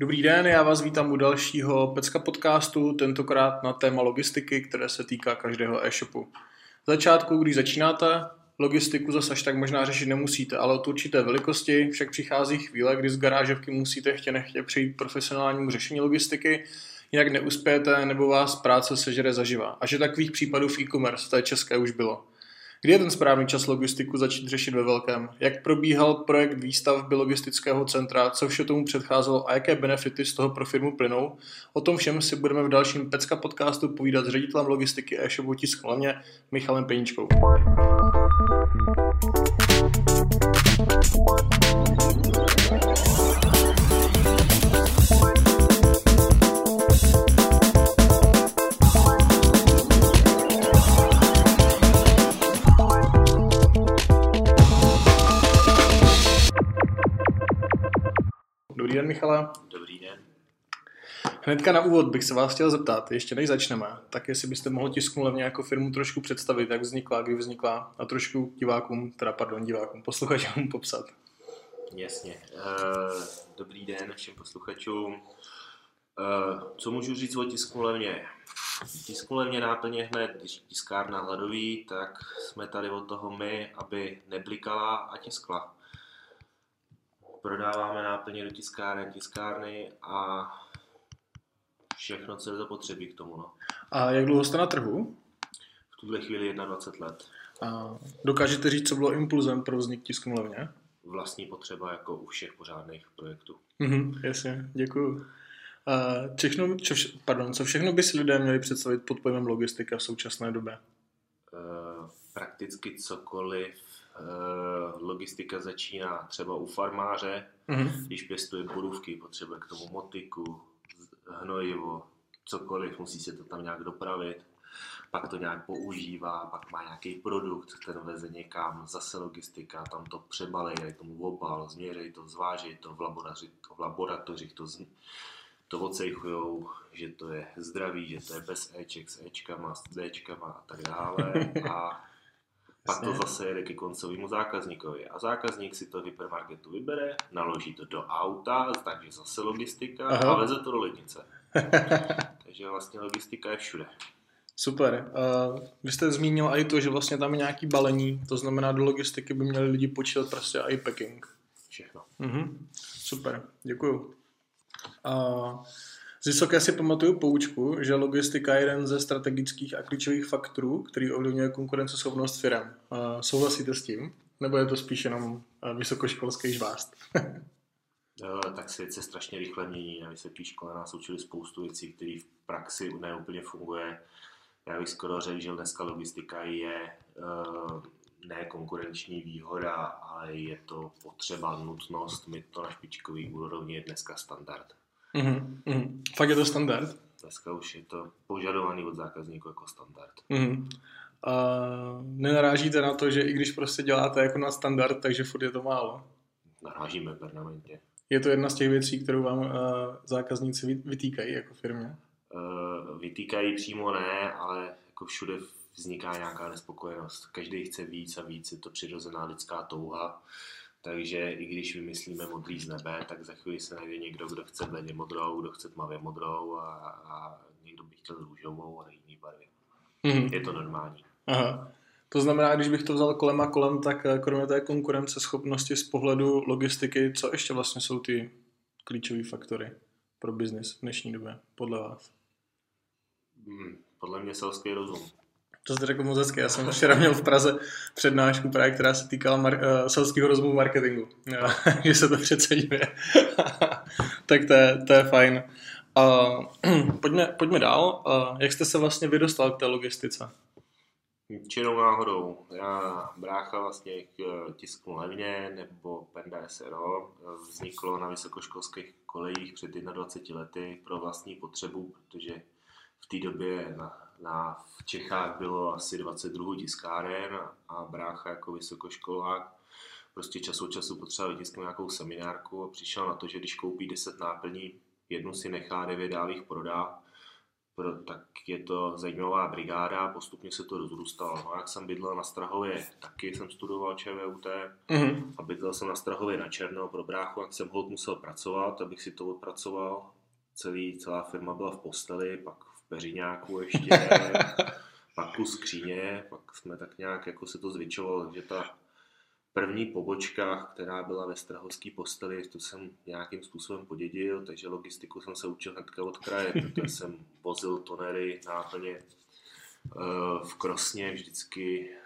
Dobrý den, já vás vítám u dalšího Pecka podcastu, tentokrát na téma logistiky, které se týká každého e-shopu. V začátku, když začínáte, logistiku zase až tak možná řešit nemusíte, ale od určité velikosti však přichází chvíle, kdy z garážovky musíte chtě nechtě přejít profesionálnímu řešení logistiky, jinak neuspějete nebo vás práce sežere zaživa. A že takových případů v e-commerce v té české už bylo. Kdy je ten správný čas logistiku začít řešit ve velkém? Jak probíhal projekt výstavby logistického centra, co vše tomu předcházelo a jaké benefity z toho pro firmu plynou? O tom všem si budeme v dalším Pecka podcastu povídat s ředitelem logistiky e-shopu Tisk hlavně Michalem Peníčkou. Den, Michale. Dobrý den. Hnedka na úvod bych se vás chtěl zeptat, ještě než začneme, tak jestli byste mohl tisknout levně jako firmu trošku představit, jak vznikla, kdy vznikla a trošku divákům, teda pardon, divákům, posluchačům popsat. Jasně. Uh, dobrý den všem posluchačům. Uh, co můžu říct o tisku levně? Tisku levně náplně hned, když tiskárna hladový, tak jsme tady od toho my, aby neblikala a tiskla. Prodáváme náplně do tiskárny, tiskárny a všechno, co je zapotřebí k tomu. No. A jak dlouho jste na trhu? V tuhle chvíli 21 let. A dokážete říct, co bylo impulzem pro vznik tisku levně? Vlastní potřeba jako u všech pořádných projektů. Mhm, jasně, děkuju. A všechno, čo, pardon, co všechno by si lidé měli představit pod pojmem logistika v současné době? Eh, prakticky cokoliv. Eh, Logistika začíná třeba u farmáře, Mhm. když pěstuje borůvky, potřebuje k tomu motiku, hnojivo, cokoliv, musí se to tam nějak dopravit, pak to nějak používá, pak má nějaký produkt, ten veze někam, zase logistika, tam to přebalej, dají tomu obal, změřej to, zvážej to, v, laboratoři, v laboratořích to, z- to ocejchujou, že to je zdravý, že to je bez Eček, s Ečkama, s Dčkama a tak dále. A pak to zase jede ke koncovému zákazníkovi. A zákazník si to v hypermarketu vybere, naloží to do auta, takže zase logistika Aha. a veze to do lednice. Takže vlastně logistika je všude. Super. Uh, vy jste zmínil i to, že vlastně tam je nějaký balení, to znamená do logistiky by měli lidi počítat prostě i packing. Všechno. Mhm. Super, děkuju. Uh, z vysoké si pamatuju poučku, že logistika je jeden ze strategických a klíčových faktorů, který ovlivňuje konkurenceschopnost firm. Uh, souhlasíte s tím? Nebo je to spíš jenom uh, vysokoškolský žvást? Eh, tak svět se strašně rychle mění. Na vysoké škole nás učili spoustu věcí, které v praxi neúplně funguje. Já bych skoro řekl, že dneska logistika je eh, ne konkurenční výhoda, ale je to potřeba, nutnost, mít to na špičkový úrovni je dneska standard. Mhm. Mhm. Fakt je to standard? Dneska už je to požadovaný od zákazníků jako standard. Mhm. A nenarážíte na to, že i když prostě děláte jako na standard, takže furt je to málo. Narážíme permanentně. Je to jedna z těch věcí, kterou vám uh, zákazníci vy- vytýkají jako firmě. Eh, vytýkají přímo ne, ale jako všude vzniká nějaká nespokojenost. Každý chce víc a víc, je to přirozená lidská touha. Takže i když vymyslíme modrý z nebe, tak za chvíli se najde někdo, kdo chce bledě modrou, kdo chce tmavě modrou a, a někdo by chtěl růžovou a jiný barvy. Mhm. Je to normální. Aha. To znamená, když bych to vzal kolem a kolem, tak eh, kromě té konkurenceschopnosti z pohledu logistiky, co ještě vlastně jsou ty klíčové faktory pro biznis v dnešní době, podle vás? Hmm, podle mě selský rozum. To jste řekl moc hezky. Já jsem včera měl v Praze přednášku, právě, která se týkala mar- uh, selského rozumu marketingu. Jo, že se to přeceňuje. tak to je, to je fajn. Uh, pojďme, pojďme dál. Uh, jak jste se vlastně vydostal k té logistice? Čirou náhodou. Já brácha vlastně k eh, tisknu levně nebo Penda SRO vzniklo na vysokoškolských kolejích před 21 lety pro vlastní potřebu, protože v té době na, na, v Čechách bylo asi 22 tiskáren a brácha jako vysokoškolák prostě čas od času potřeboval vytisknout nějakou seminárku a přišel na to, že když koupí 10 náplní, jednu si nechá, devět dál jich prodá, pro, tak je to zajímavá brigáda, postupně se to rozrůstalo. No, jak jsem bydlel na Strahově, taky jsem studoval ČVUT mm-hmm. a bydlel jsem na Strahově na Černo pro bráchu, jak jsem hold musel pracovat, abych si to odpracoval. Celý, celá firma byla v posteli, pak v peřiňáku ještě, pak u skříně, pak jsme tak nějak jako se to zvětšovalo, že ta první pobočka, která byla ve Strahovské posteli, to jsem nějakým způsobem podědil, takže logistiku jsem se učil hnedka od kraje, protože jsem vozil tonery náplně eh, v Krosně vždycky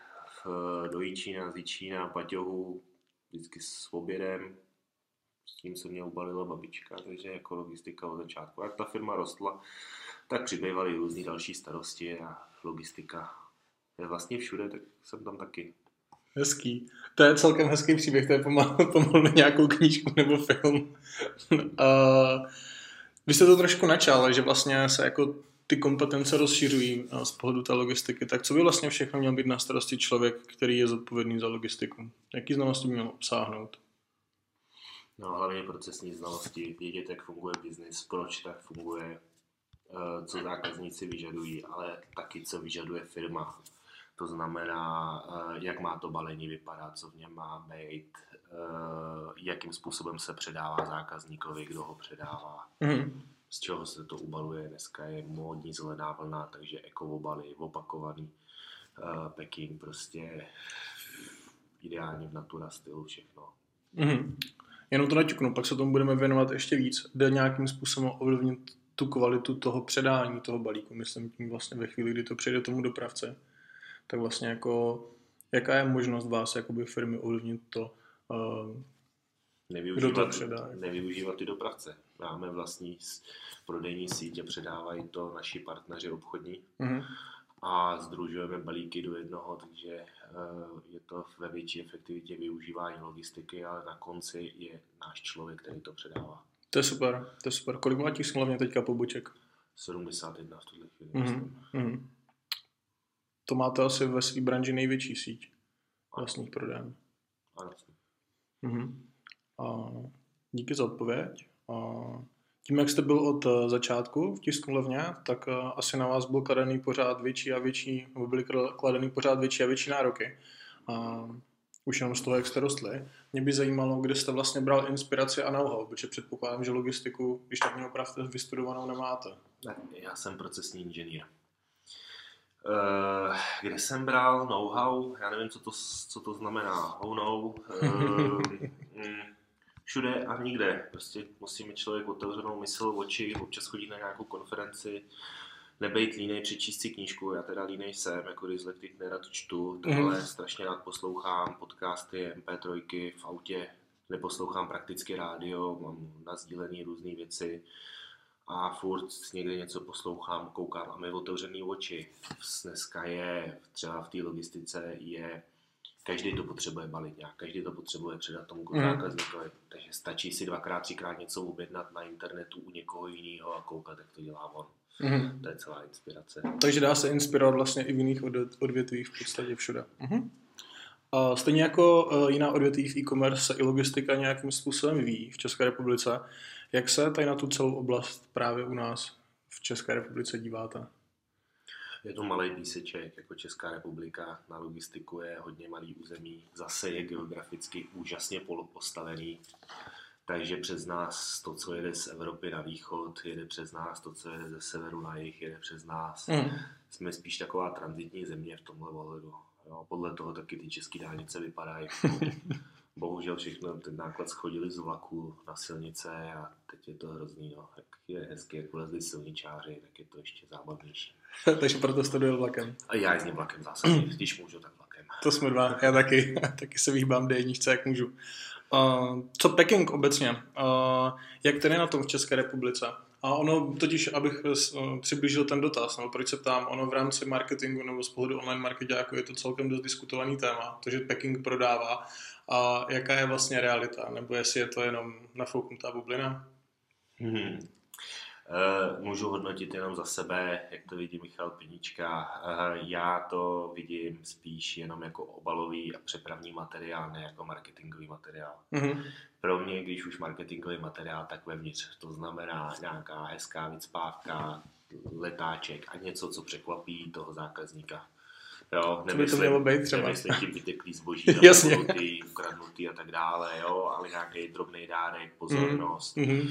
v, do Jíčína, z Paťohu, vždycky s obědem, s tím se mě ubalila babička, takže jako logistika od začátku. Jak ta firma rostla, tak přibývaly různé další starosti a logistika je vlastně všude, tak jsem tam taky Hezký. To je celkem hezký příběh, to je pomalu, pomalu na nějakou knížku nebo film. uh, vy jste to trošku načal, že vlastně se jako ty kompetence rozšiřují z pohledu té logistiky. Tak co by vlastně všechno měl být na starosti člověk, který je zodpovědný za logistiku? Jaký znalosti měl obsáhnout? No hlavně procesní znalosti, vědět, jak funguje biznis, proč tak funguje, co zákazníci vyžadují, ale taky, co vyžaduje firma to znamená, eh, jak má to balení vypadat, co v něm má být, eh, jakým způsobem se předává zákazníkovi, kdo ho předává, mm. z čeho se to ubaluje. Dneska je módní zelená vlna, takže ekovobaly, opakovaný packing, prostě ideálně v natura stylu všechno. Mm. Jenom to naťuknu, pak se tomu budeme věnovat ještě víc. Jde nějakým způsobem ovlivnit tu kvalitu toho předání toho balíku, myslím tím vlastně ve chvíli, kdy to přijde tomu dopravce tak vlastně jako, jaká je možnost vás jakoby firmy ovlivnit to, uh, nevyužívat, kdo to předá? Nevyužívat ty dopravce. Máme vlastní prodejní sítě, předávají to naši partneři obchodní mm-hmm. a združujeme balíky do jednoho, takže uh, je to ve větší efektivitě využívání logistiky, ale na konci je náš člověk, který to předává. To je super, to je super. Kolik má těch smluvně teďka poboček? 71 v tuhle chvíli. Mm-hmm to máte asi ve své branži největší síť vlastních prodejen. Mhm. A díky za odpověď. A tím, jak jste byl od eh, začátku v tisku levně, tak eh, asi na vás byl kladený pořád větší a větší, nebo byly kladený pořád větší a větší nároky. A už jenom z toho, jak jste rostli. Mě by zajímalo, kde jste vlastně bral inspiraci a know-how, protože předpokládám, že logistiku, když tak mě opravdu vystudovanou nemáte. Já jsem procesní inženýr. Uh, kde jsem bral know-how, já nevím, co to, co to znamená, know, uh, všude a nikde. Prostě musí mít člověk otevřenou mysl, oči, občas chodit na nějakou konferenci, nebejt línej, přečíst si knížku, já teda línej jsem, jako dyslektik nerad čtu, mm. ale strašně rád poslouchám podcasty, MP3 v autě, neposlouchám prakticky rádio, mám nazdílený různé věci, a furt někde něco poslouchám, koukám a mi otevřený oči. Dneska je třeba v té logistice je každý to potřebuje balit nějak, každý to potřebuje předat tomu mm. zákazníkovi, takže stačí si dvakrát, třikrát něco objednat na internetu u někoho jiného a koukat, jak to dělá on. Mm. To je celá inspirace. Takže dá se inspirovat vlastně i v jiných odvětvích v podstatě všude. Mm. A stejně jako e, jiná odvětví v e-commerce se i logistika nějakým způsobem vyvíjí v České republice. Jak se tady na tu celou oblast právě u nás v České republice díváte? Je to malý píseček, jako Česká republika na logistiku je hodně malý území, zase je geograficky úžasně postavený, takže přes nás to, co jede z Evropy na východ, jede přes nás to, co jede ze severu na jih, jede přes nás. Mm. Jsme spíš taková transitní země v tomhle ohledu. Jo, podle toho taky ty české dálnice vypadají. bohužel všechno, ten náklad schodili z vlaku na silnice a teď je to hrozný, no. Jak je hezky, jak vlezli silničáři, tak je to ještě zábavnější. Takže proto jste dojel vlakem. A já jezdím vlakem zásadně, když můžu, tak vlakem. To jsme dva, já taky, taky se vyhýbám d jak můžu. Uh, co Peking obecně? Uh, jak tedy na tom v České republice? A ono, totiž, abych uh, přiblížil ten dotaz, nebo proč se ptám, ono v rámci marketingu nebo z pohledu online marketáku je to celkem dost diskutovaný téma, to, že Peking prodává a jaká je vlastně realita, nebo jestli je to jenom nafouknutá bublina? Hmm. Uh, můžu hodnotit jenom za sebe, jak to vidí Michal Pinička. Uh, já to vidím spíš jenom jako obalový a přepravní materiál, ne jako marketingový materiál. Mm-hmm. Pro mě, když už marketingový materiál, tak vevnitř. To znamená nějaká hezká vycpávka, letáček a něco, co překvapí toho zákazníka. Jo, Co by to mělo být třeba? Nemyslím tím vyteklý zboží, napnutý, ukradnutý a tak dále, jo, ale nějaký drobný dárek, pozornost. Mhm.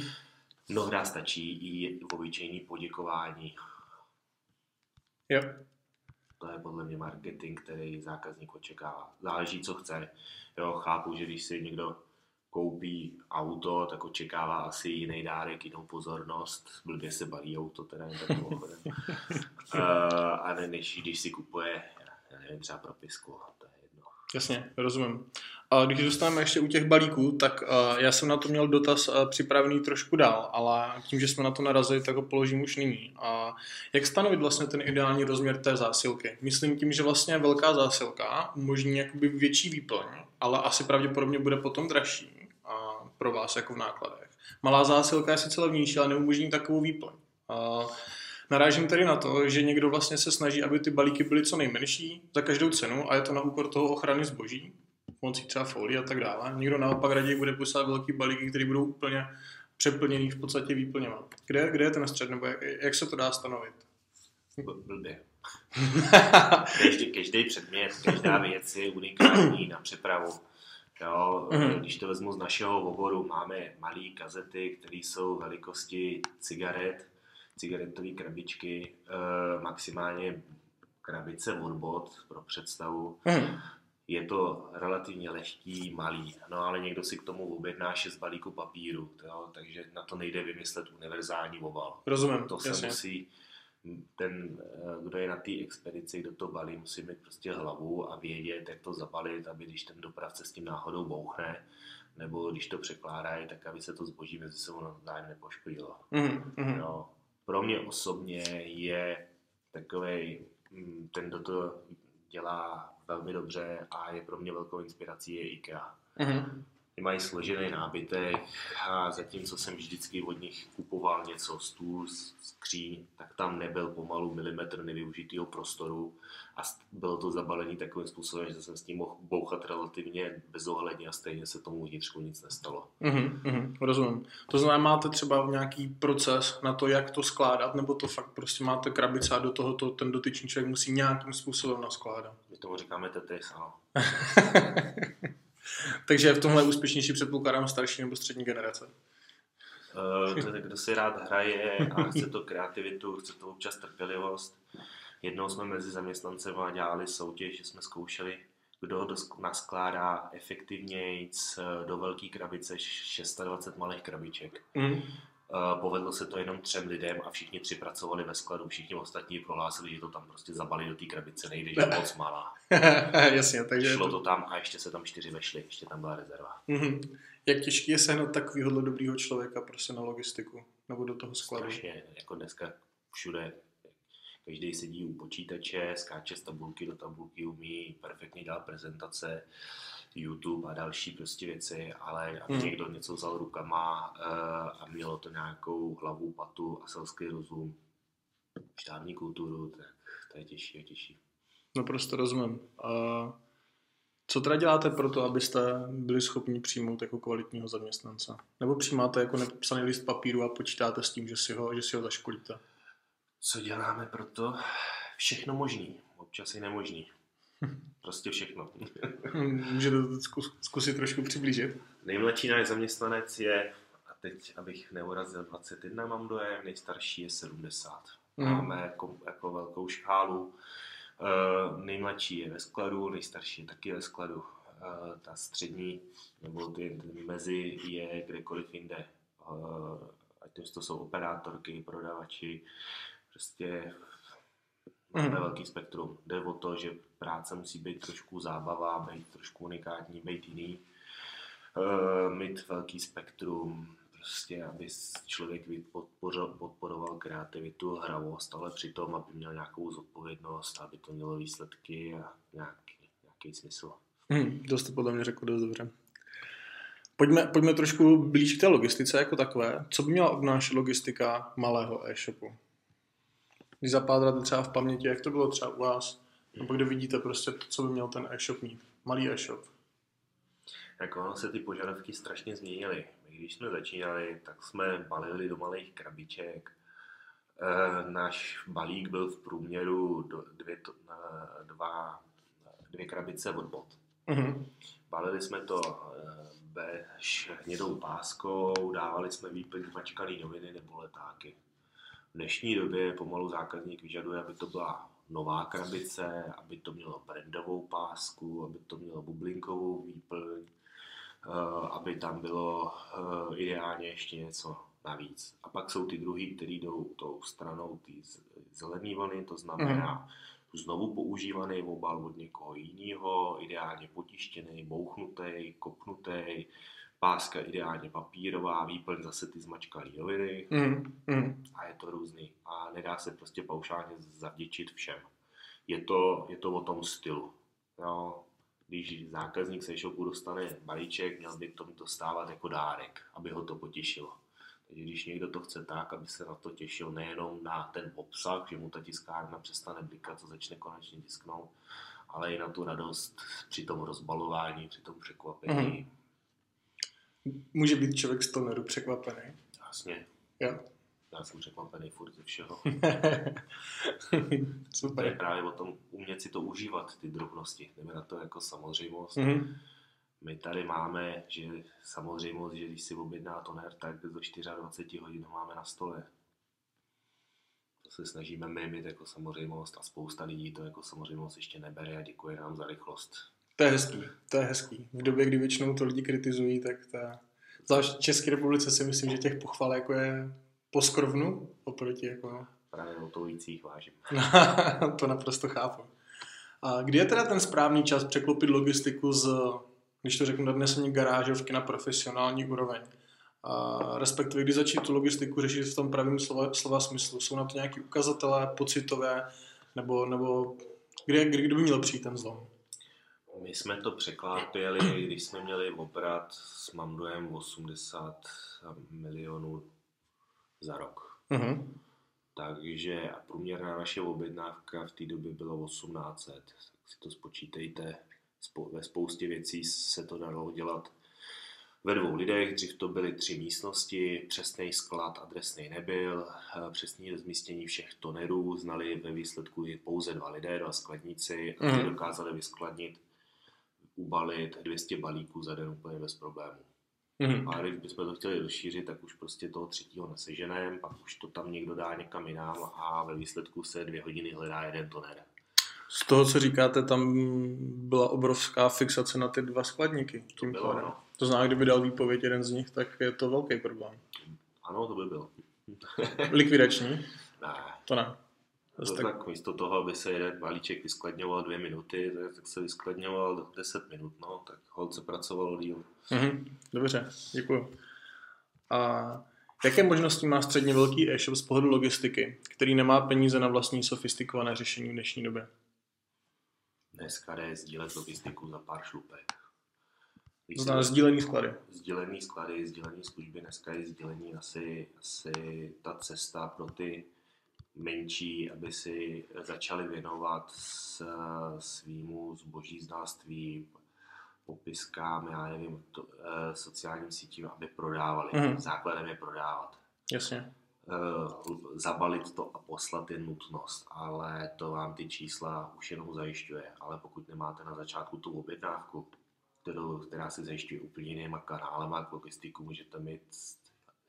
Mnohdy stačí i obyčejný poděkování. Jo. To je podle mě marketing, který zákazník očekává. Záleží, co chce. Jo, chápu, že když si někdo koupí auto, tak očekává asi jiný dárek, jinou pozornost. Blbě se balí auto, teda jen tak mimochodem. uh, a ne, než když si kupuje, já nevím, třeba propisku, to je jedno. Jasně, rozumím. A když zůstaneme ještě u těch balíků, tak uh, já jsem na to měl dotaz uh, připravený trošku dál, ale tím, že jsme na to narazili, tak ho položím už nyní. A jak stanovit vlastně ten ideální rozměr té zásilky? Myslím tím, že vlastně velká zásilka umožní jakoby větší výplň, ale asi pravděpodobně bude potom dražší a pro vás jako v nákladech. Malá zásilka je sice levnější, ale neumožní takovou výplň. A Narážím tedy na to, že někdo vlastně se snaží, aby ty balíky byly co nejmenší za každou cenu a je to na úkor toho ochrany zboží, pomocí třeba folie a tak dále. Někdo naopak raději bude posílat velký balíky, které budou úplně přeplněný v podstatě výplněma. Kde, kde je ten střed, nebo jak, jak se to dá stanovit? Bl- Blbě. každý, každý předmět, každá věc je unikátní na přepravu. Jo, Mhm. Když to vezmu z našeho oboru, máme malé kazety, které jsou velikosti cigaret, cigaretové krabičky, eh, maximálně krabice od bot pro představu. Mhm. Je to relativně lehký, malý, no ale někdo si k tomu objedná 6 balíků papíru, jo, takže na to nejde vymyslet univerzální obal. Rozumím, To se jasně. musí, ten, eh, kdo je na té expedici, kdo to balí, musí mít prostě hlavu a vědět, jak to zabalit, aby když ten dopravce s tím náhodou bouchne, nebo když to překládají, tak aby se to zboží mezi sebou navzájem nepoškodilo. Mhm, mhm. No, pro mě osobně je takový ten, kdo to dělá velmi dobře a je pro mě velkou inspirací je IKEA. Mhm. Ty mají složený nábytek a zatímco jsem vždycky od nich kupoval něco, stůl, skříň, tak tam nebyl pomalu milimetr nevyužitého prostoru a bylo to zabalené takovým způsobem, že jsem s tím mohl bouchat relativně bezohledně a stejně se tomu vnitřku nic nestalo. Mhm, mhm, rozumím. To znamená, máte třeba nějaký proces na to, jak to skládat, nebo to fakt prostě máte krabice a do toho to ten dotyčný člověk musí nějakým způsobem naskládat. Tomu říkáme Tetris, ano. Takže v tomhle úspěšnější předpokládám starší nebo střední generace. Eh, to je, kdo si rád hraje a chce to kreativitu, chce to občas trpělivost. Jednou jsme mezi zaměstnancem dělali soutěž, že jsme zkoušeli, kdo naskládá efektivněji do velké krabice 26 malých krabiček. Mhm. Eh, Povedlo se to jenom třem lidem a všichni tři pracovali ve skladu. Všichni ostatní prohlásili, že to tam prostě zabali do té krabice, nejde, že je moc malá. Jasně, takže... Šlo to tam a ještě se tam čtyři vešly, ještě tam byla rezerva. Mhm. Jak těžký je sehnat takovýhle dobrýho člověka prostě na logistiku nebo do toho skladu? Strašně, jako dneska všude každý sedí u počítače, skáče z tabulky do tabulky, umí perfektně dělat prezentace, YouTube a další prostě věci, ale aby Hmm. někdo něco vzal rukama eh, a mělo to nějakou hlavu, patu a selský rozum, štávní kulturu, tak to je těžší a těžší. Naprosto rozumím. A co teda děláte pro to, abyste byli schopni přijmout jako kvalitního zaměstnance? Nebo přijímáte jako nepsaný list papíru a počítáte s tím, že si ho, že si ho zaškolíte? Co děláme pro to? Všechno možný, občas i nemožný. Prostě všechno. Můžete to zkus, zkusit trošku přiblížit? Nejmladší náš zaměstnanec je, a teď abych neurazil 21, mám dojem, nejstarší je 70. Mhm. Máme jako, jako velkou škálu. Uh, nejmladší je ve skladu, nejstarší je taky ve skladu. Uh, ta střední, nebo ty, ty mezi je kdekoliv jinde. Uh, ať už to jsou operátorky, prodavači, prostě máme Mhm. velký spektrum. Jde o to, že práce musí být trošku zábava, být trošku unikátní, být jiný uh, mít velký spektrum, prostě, aby člověk podporoval kreativitu, hravost, ale přitom, aby měl nějakou zodpovědnost, aby to mělo výsledky a nějaký, nějaký smysl. Hmm, to jste podle mě řekl dost dobře. Pojďme, pojďme trošku blíž k té logistice jako takové. Co by měla obnášet logistika malého e-shopu? Když zapátráte třeba v paměti, jak to bylo třeba u vás, nebo kde vidíte prostě to, co by měl ten e-shop mít. Malý e-shop. Jako ono se ty požadavky strašně změnily. My když jsme začínali, tak jsme balili do malých krabiček. E, náš balík byl v průměru do, dvě, to, e, dva, dvě krabice od bot. Mhm. Balili jsme to e, bež hnědou páskou, dávali jsme výplň zmačkaný noviny nebo letáky. V dnešní době pomalu zákazník vyžaduje, aby to byla nová krabice, aby to mělo brandovou pásku, aby to mělo bublinkovou výplň, eh, aby tam bylo eh, ideálně ještě něco navíc. A pak jsou ty druhý, který jdou tou stranou ty zelené vlny, to znamená mm. znovu používaný obal od někoho jiného, ideálně potištěný, bouchnutý, kopnutý, páska ideálně papírová, výplň zase ty zmačkalý noviny Mm. Mm. a je to různý. A nedá se prostě paušálně zavděčit všem. Je to, je to o tom stylu. Jo. Když zákazník se e-shopu dostane balíček, měl by to dostávat jako dárek, aby ho to potěšilo. Takže když někdo to chce tak, aby se na to těšil nejenom na ten obsah, že mu ta tiskárna přestane blikat, co začne konečně tisknout, ale i na tu radost při tom rozbalování, při tom překvapení. Mhm. Může být člověk z toneru překvapený. Jasně, Jo. já jsem překvapený furt ze všeho. To je Super. právě o tom umět si to užívat, ty drobnosti. Jdeme na to jako samozřejmost. Mhm. My tady máme, že samozřejmost, že když si objedná toner, tak do 24 hodin ho máme na stole. To se snažíme my mít jako samozřejmost a spousta lidí to jako samozřejmost ještě nebere a děkuje nám za rychlost. To je hezký, to je hezký. V době, kdy většinou to lidi kritizují, tak ta... Zvlášť v České republice si myslím, že těch pochval jako je poskrovnu oproti jako... Právě o to víc jich vážím. to naprosto chápu. A kdy je teda ten správný čas překlopit logistiku z, když to řeknu, nadnesení garážovky na profesionální úroveň? A respektive, kdy začít tu logistiku řešit v tom pravém slova, slova smyslu? Jsou na to nějaké ukazatele, pocitové, nebo, nebo kdy, kdy, kdy by měl přijít ten zlom? My jsme to překlápěli, když jsme měli obrat s Mamduem 80 milionů za rok. Mhm. Takže a průměrná naše objednávka v té době bylo 1800. Tak si to spočítejte. Ve spoustě věcí se to dalo dělat ve dvou lidech. Dřív to byly tři místnosti, přesný sklad adresný nebyl, eh, přesný rozmístění všech tonerů znali ve výsledku pouze dva lidé, dva skladníci, a ty Mhm. dokázali vyskladnit, ubalit 200 balíků za den úplně bez problémů. Mhm. A když bychom to chtěli rozšířit, tak už prostě toho třetího neseženeme, pak už to tam někdo dá někam jinam a ve výsledku se dvě hodiny hledá jeden toner. Z toho, co říkáte, tam byla obrovská fixace na ty dva skladníky. Tím bylo, no. To znamená, kdyby dal výpověď jeden z nich, tak je to velký problém. Ano, to by bylo. Likvidační? Ne, To ne. To tak... tak, místo toho, aby se jeden balíček vyskladňoval dvě minuty, tak, se vyskladňoval 10 minut, no, tak holce pracovalo díl. mhm, dobře, děkuji. A jaké možnosti má středně velký e-shop z pohledu logistiky, který nemá peníze na vlastní sofistikované řešení v dnešní době? Dneska jde sdílet logistiku za pár šlupek. Když znamená sdílený sklady. sdílený sklady, sdílený služby, dneska je sdílení asi, asi ta cesta pro ty menší, aby si začali věnovat s, svýmu zboží zdáctví, popiskám, já nevím, to, eh, sociálním sítím, aby prodávali. Mhm. Základem je prodávat. Jasně. Eh, zabalit to a poslat je nutnost, ale to vám ty čísla už jenom zajišťuje. Ale pokud nemáte na začátku tu objednávku, kterou, která se zajišťuje úplně jinýma kanálema k logistiku, můžete mít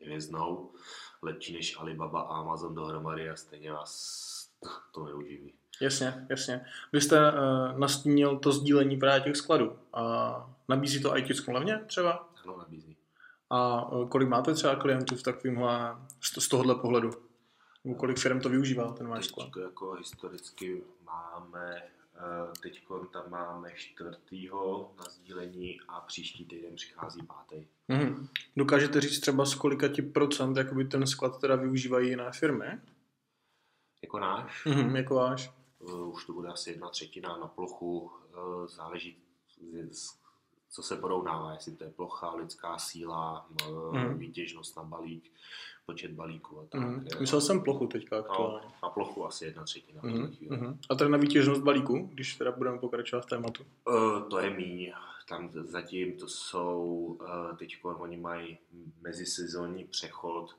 hvězdnou, lepší než Alibaba a Amazon dohromady a stejně vás to neuživí. Jasně, jasně. Vy jste uh, nastínil to sdílení právě těch skladů. A nabízí to i Tisku levně třeba? Ano, nabízí. A uh, kolik máte třeba klientů v takovémhle, z, z tohohle pohledu? Nebo kolik firm to využívá, ten váš sklad? Jako historicky máme, teď tam máme čtvrtýho na sdílení a příští týden přichází pátý. Mhm. Dokážete říct třeba z kolika ti procent jakoby ten sklad teda využívají jiné firmy? Jako náš, Mhm, jako váš. Uh, už to bude asi jedna třetina na plochu, uh, záleží, z- co se porovnává, jestli to je plocha, lidská síla, Mhm. výtěžnost na balík, počet balíků a tak. Jo. Myslel jsem plochu teďka aktuálně. no, na plochu asi jedna třetina. chvíli. mhm. A teda na výtěžnost balíku, když teda budeme pokračovat v tématu. Uh, to je míň. Tam zatím to jsou, uh, teď oni mají mezisezónní přechod,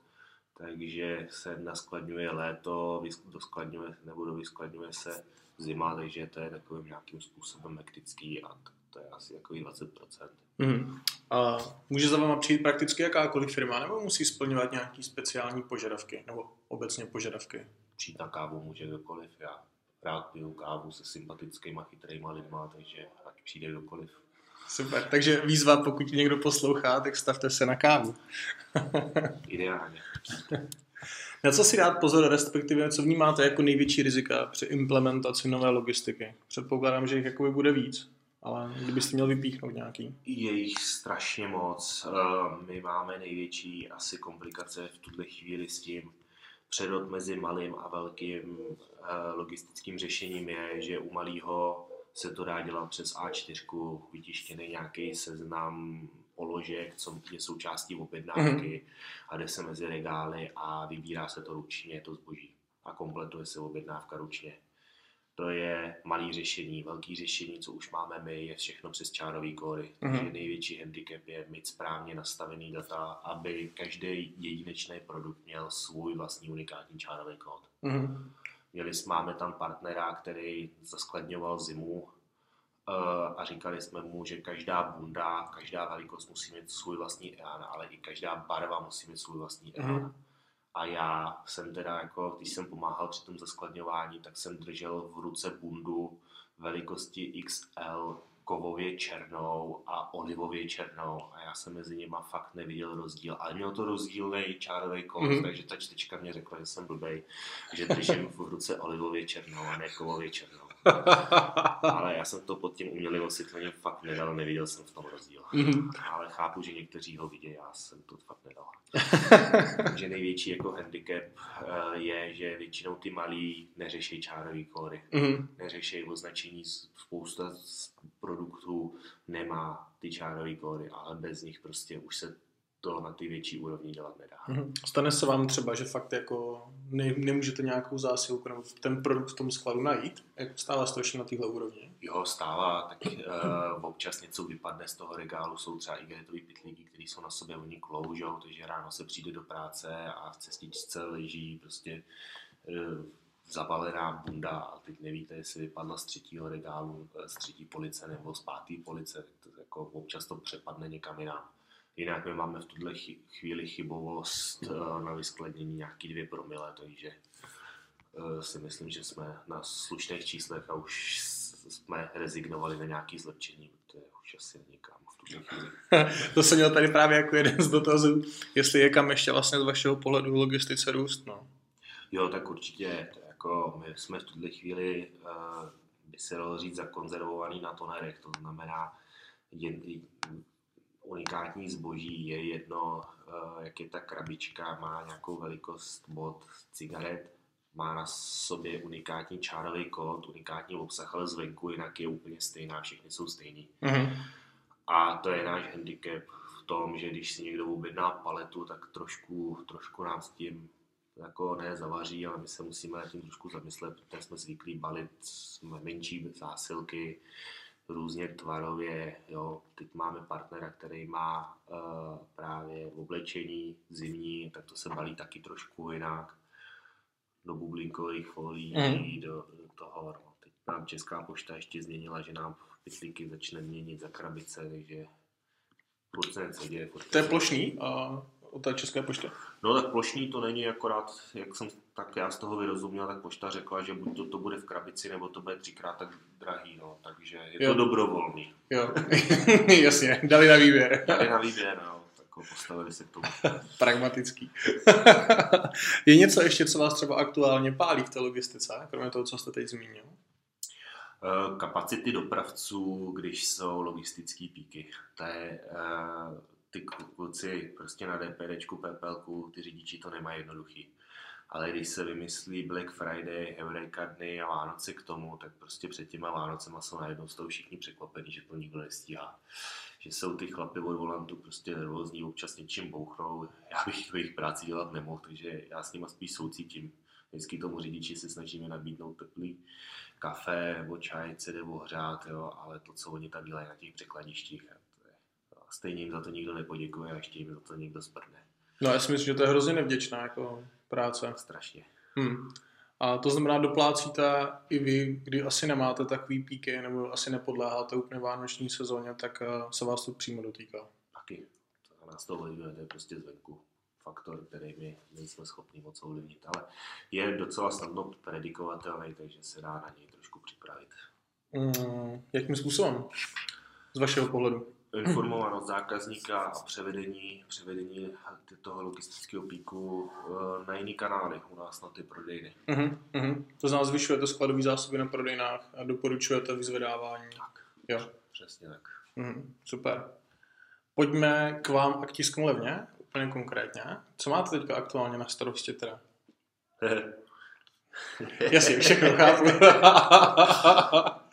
takže se naskladňuje léto, doskladňuje, nebo dovyskladňuje se zima, takže to je takovým nějakým způsobem hektický a to je asi takový 20%. Mm. A může za váma přijít prakticky jakákoliv firma, nebo musí splňovat nějaký speciální požadavky, nebo obecně požadavky? Přijít na kávu může kdokoliv, já rád piju kávu se sympatickýma, chytrýma lidma, takže ať přijde kdokoliv. Super, takže výzva, pokud někdo poslouchá, tak stavte se na kávu. Ideálně. Na co si dát pozor, respektive co vnímáte jako největší rizika při implementaci nové logistiky? Předpokládám, že jich jakoby bude víc, ale kdybyste měl vypíchnout nějaký. Je jich strašně moc. Eh, my máme největší asi komplikace v tuhle chvíli s tím, předod mezi malým a velkým eh, logistickým řešením je, že u malého se to dá dělat přes A4, vytištěný nějaký seznam položek, co je součástí objednávky mm-hmm. a jde se mezi regály a vybírá se to ručně, to zboží a kompletuje se objednávka ručně. To je malý řešení. Velký řešení, co už máme my, je všechno přes čárový kódy. Mm-hmm. Takže největší handicap je mít správně nastavený data, aby každý jedinečný produkt měl svůj vlastní unikátní čárový kód. Mm-hmm. Měli jsme, máme tam partnera, který zaskladňoval zimu eh, a říkali jsme mu, že každá bunda, každá velikost musí mít svůj vlastní EAN, ale i každá barva musí mít svůj vlastní EAN. Mm. A já jsem teda, jako, když jsem pomáhal při tom zaskladňování, tak jsem držel v ruce bundu velikosti XL kovově černou a olivově černou a já jsem mezi nimi fakt neviděl rozdíl. Ale měl to rozdílný čárový kód, mm-hmm. takže ta čtečka mě řekla, že jsem blbej, že držím v ruce olivově černou a ne kovově černou. Ale já jsem to pod tím umělým osvětlením fakt nedal, neviděl jsem v tom rozdíl. Mm-hmm. Ale chápu, že někteří ho vidějí, já jsem to fakt nedal. Takže největší jako handicap eh, je, že většinou ty malí neřeší čárový kódy, mm-hmm. neřeší označení, spousta produktů nemá ty čárové kódy, ale bez nich prostě už se to na ty větší úrovni dělat nedá. Mm-hmm. Stane se vám třeba, že fakt jako ne, nemůžete nějakou zásilku nebo ten produkt v tom skladu najít? Jak stává se to ještě na téhle úrovni? Jo, stává, tak uh, občas něco vypadne z toho regálu, jsou třeba igelitové pitlíky, které jsou na sobě oni kloužou, takže ráno se přijde do práce a v cestičce leží prostě uh, zabalená bunda a teď nevíte, jestli vypadla z třetího regálu, z třetí police nebo z páté police, to jako občas to přepadne někam jinam. Jinak my máme v tuhle chvíli chybovost eh, na vyskladnění nějaký dvě promile, takže eh, si myslím, že jsme na slušných číslech a už jsme rezignovali na nějaký zlepšení, protože už asi nikam v tuhle chvíli. to jsem měl tady právě jako jeden z dotazů, jestli je kam ještě vlastně z vašeho pohledu logistice růst. No. Jo, tak určitě. Jako my jsme v tuhle chvíli, uh, by se dalo říct, zakonzervovaný na tonerech, to znamená, jen, unikátní zboží je jedno, uh, jak je ta krabička, má nějakou velikost bod cigaret, má na sobě unikátní čárový kód, unikátní obsah, ale zvenku jinak je úplně stejná, všechny jsou stejný. Mm-hmm. A to je náš handicap v tom, že když si někdo objedná paletu, tak trošku, trošku nám s tím jako ne zavaří, ale my se musíme na tím trošku zamyslet, protože jsme zvyklí balit menší zásilky, různě tvarově. Jo. Teď máme partnera, který má uh, právě oblečení zimní, tak to se balí taky trošku jinak. Do bublinkových folií, mm. do, do toho. No. Teď nám Česká pošta ještě změnila, že nám pytlíky začne měnit za krabice, takže furt se něco děje. To je plošný? A od té České pošty? No tak plošný to není akorát, jak jsem tak já z toho vyrozuměl, tak pošta řekla, že buď to, to bude v krabici, nebo to bude třikrát tak drahý, no, takže je jo. to dobrovolný. Jo, jasně, dali na výběr. Dali na výběr, no, postavili se k tomu. Pragmatický. je něco ještě, co vás třeba aktuálně pálí v té logistice, kromě toho, co jste teď zmínil? Eh, kapacity dopravců, když jsou logistické píky. To je, eh, ty kluci prostě na DPDčku, PPLku, ty řidiči to nemají jednoduchý. Ale když se vymyslí Black Friday, Eureka dny a Vánoce k tomu, tak prostě před těma Vánocema jsou najednou z toho všichni překvapení, že to nikdo nestíhá. Že jsou ty chlapy od volantu prostě nervózní, občas něčím bouchnou. Já bych to jejich práci dělat nemohl, takže já s nimi spíš soucítím. Vždycky tomu řidiči se snažíme nabídnout teplý kafe nebo čaj, se jde ohřát, jo, ale to, co oni tam dělají na těch překladištích, stejně jim za to nikdo nepoděkuje a ještě jim za to někdo sprdne. No já si myslím, že to je hrozně nevděčná jako práce. Strašně. Hmm. A to znamená, doplácíte i vy, kdy asi nemáte takový píky, nebo asi nepodléháte úplně vánoční sezóně, tak eh, se vás to přímo dotýká. Taky. To nás to ovlivňuje, to je prostě zvenku faktor, který my nejsme schopni moc ovlivnit, ale je docela snadno predikovatelný, takže se dá na něj trošku připravit. Mm, jakým způsobem? Z vašeho pohledu? Informovanost zákazníka a převedení, převedení toho logistického píku eh, na jiný kanály u nás na ty prodejny. Uh-huh, uh-huh. To znamená, zvyšujete skladové zásoby na prodejnách a doporučujete vyzvedávání. Tak, Jo. přesně tak. Uh-huh, super. Pojďme k vám a k tisknu levně, úplně konkrétně. Co máte teďka aktuálně na starosti teda? Jasně, všechno chápu.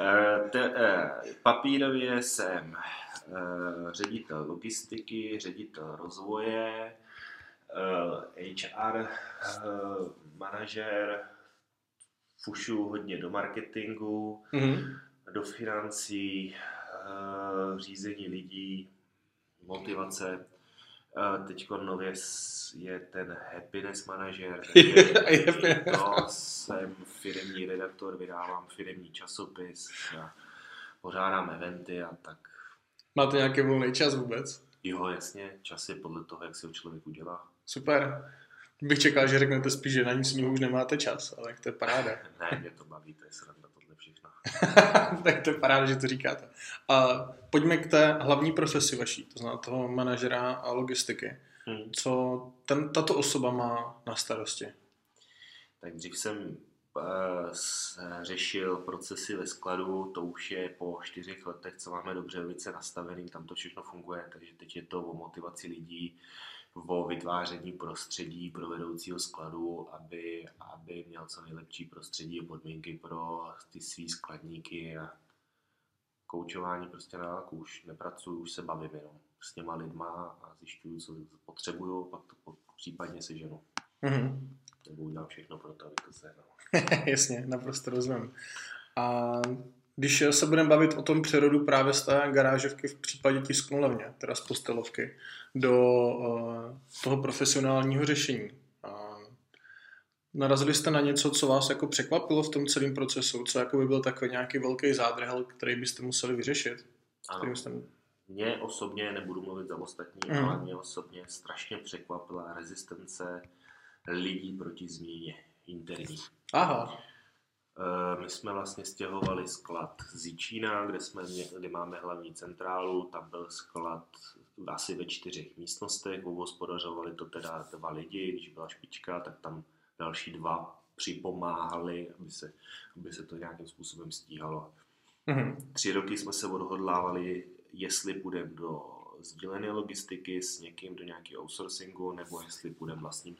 Eh, te, eh, papírově jsem eh, ředitel logistiky, ředitel rozvoje, HR, manažer, fušu hodně do marketingu, Mhm. do financí, řízení lidí, motivace. Teď nově je ten happiness manažer, to jsem firmní redaktor, vydávám firmní časopis, a pořádám eventy a tak. Máte nějaký volný čas vůbec? Jo, jasně, čas je podle toho, jak se ho člověk udělá. Super. Bych čekal, že řeknete spíš, že na nic jiného už nemáte čas, ale to je paráda. Ne, mě to baví, to je sranda všechno. tak to je paráda, že to říkáte. A pojďme k té hlavní profesi vaší, to znamená toho manažera a logistiky. Hmm. Co ten, tato osoba má na starosti? Tak dřív jsem eh, řešil procesy ve skladu, to už je po čtyřech letech, co máme dobře velice nastavený, tam to všechno funguje, takže teď je to o motivaci lidí, o vytváření prostředí pro vedoucího skladu, aby, aby měl co nejlepší prostředí a podmínky pro ty svý skladníky a koučování prostě na už nepracuju, už se bavím jenom s těma lidma a zjišťuju, co potřebuju, pak to případně si ženu. Mhm. Nebo udělám všechno pro to, abych to sehnal. Jasně, naprosto rozumím. A když se budeme bavit o tom přerodu právě z té garážovky v případě tisknu levně, teda z postelovky, do uh, toho profesionálního řešení. Narazili jste na něco, co vás jako překvapilo v tom celém procesu, co jako by byl takový nějaký velký zádrhel, který byste museli vyřešit? Ano. jste... Mě osobně, nebudu mluvit za ostatní, Mhm. ale mě osobně strašně překvapila rezistence lidí proti změně interní. Aha, Eh, My jsme vlastně stěhovali sklad z Jičína, kde, jsme kde máme hlavní centrálu, tam byl sklad asi ve čtyřech místnostech, obospodařovali to teda dva lidi, když byla špička, tak tam další dva připomáhali, aby se, aby se to nějakým způsobem stíhalo. mhm. Tři roky jsme se odhodlávali, jestli půjdeme do sdílené logistiky s někým do nějakého outsourcingu, nebo jestli půjdeme vlastní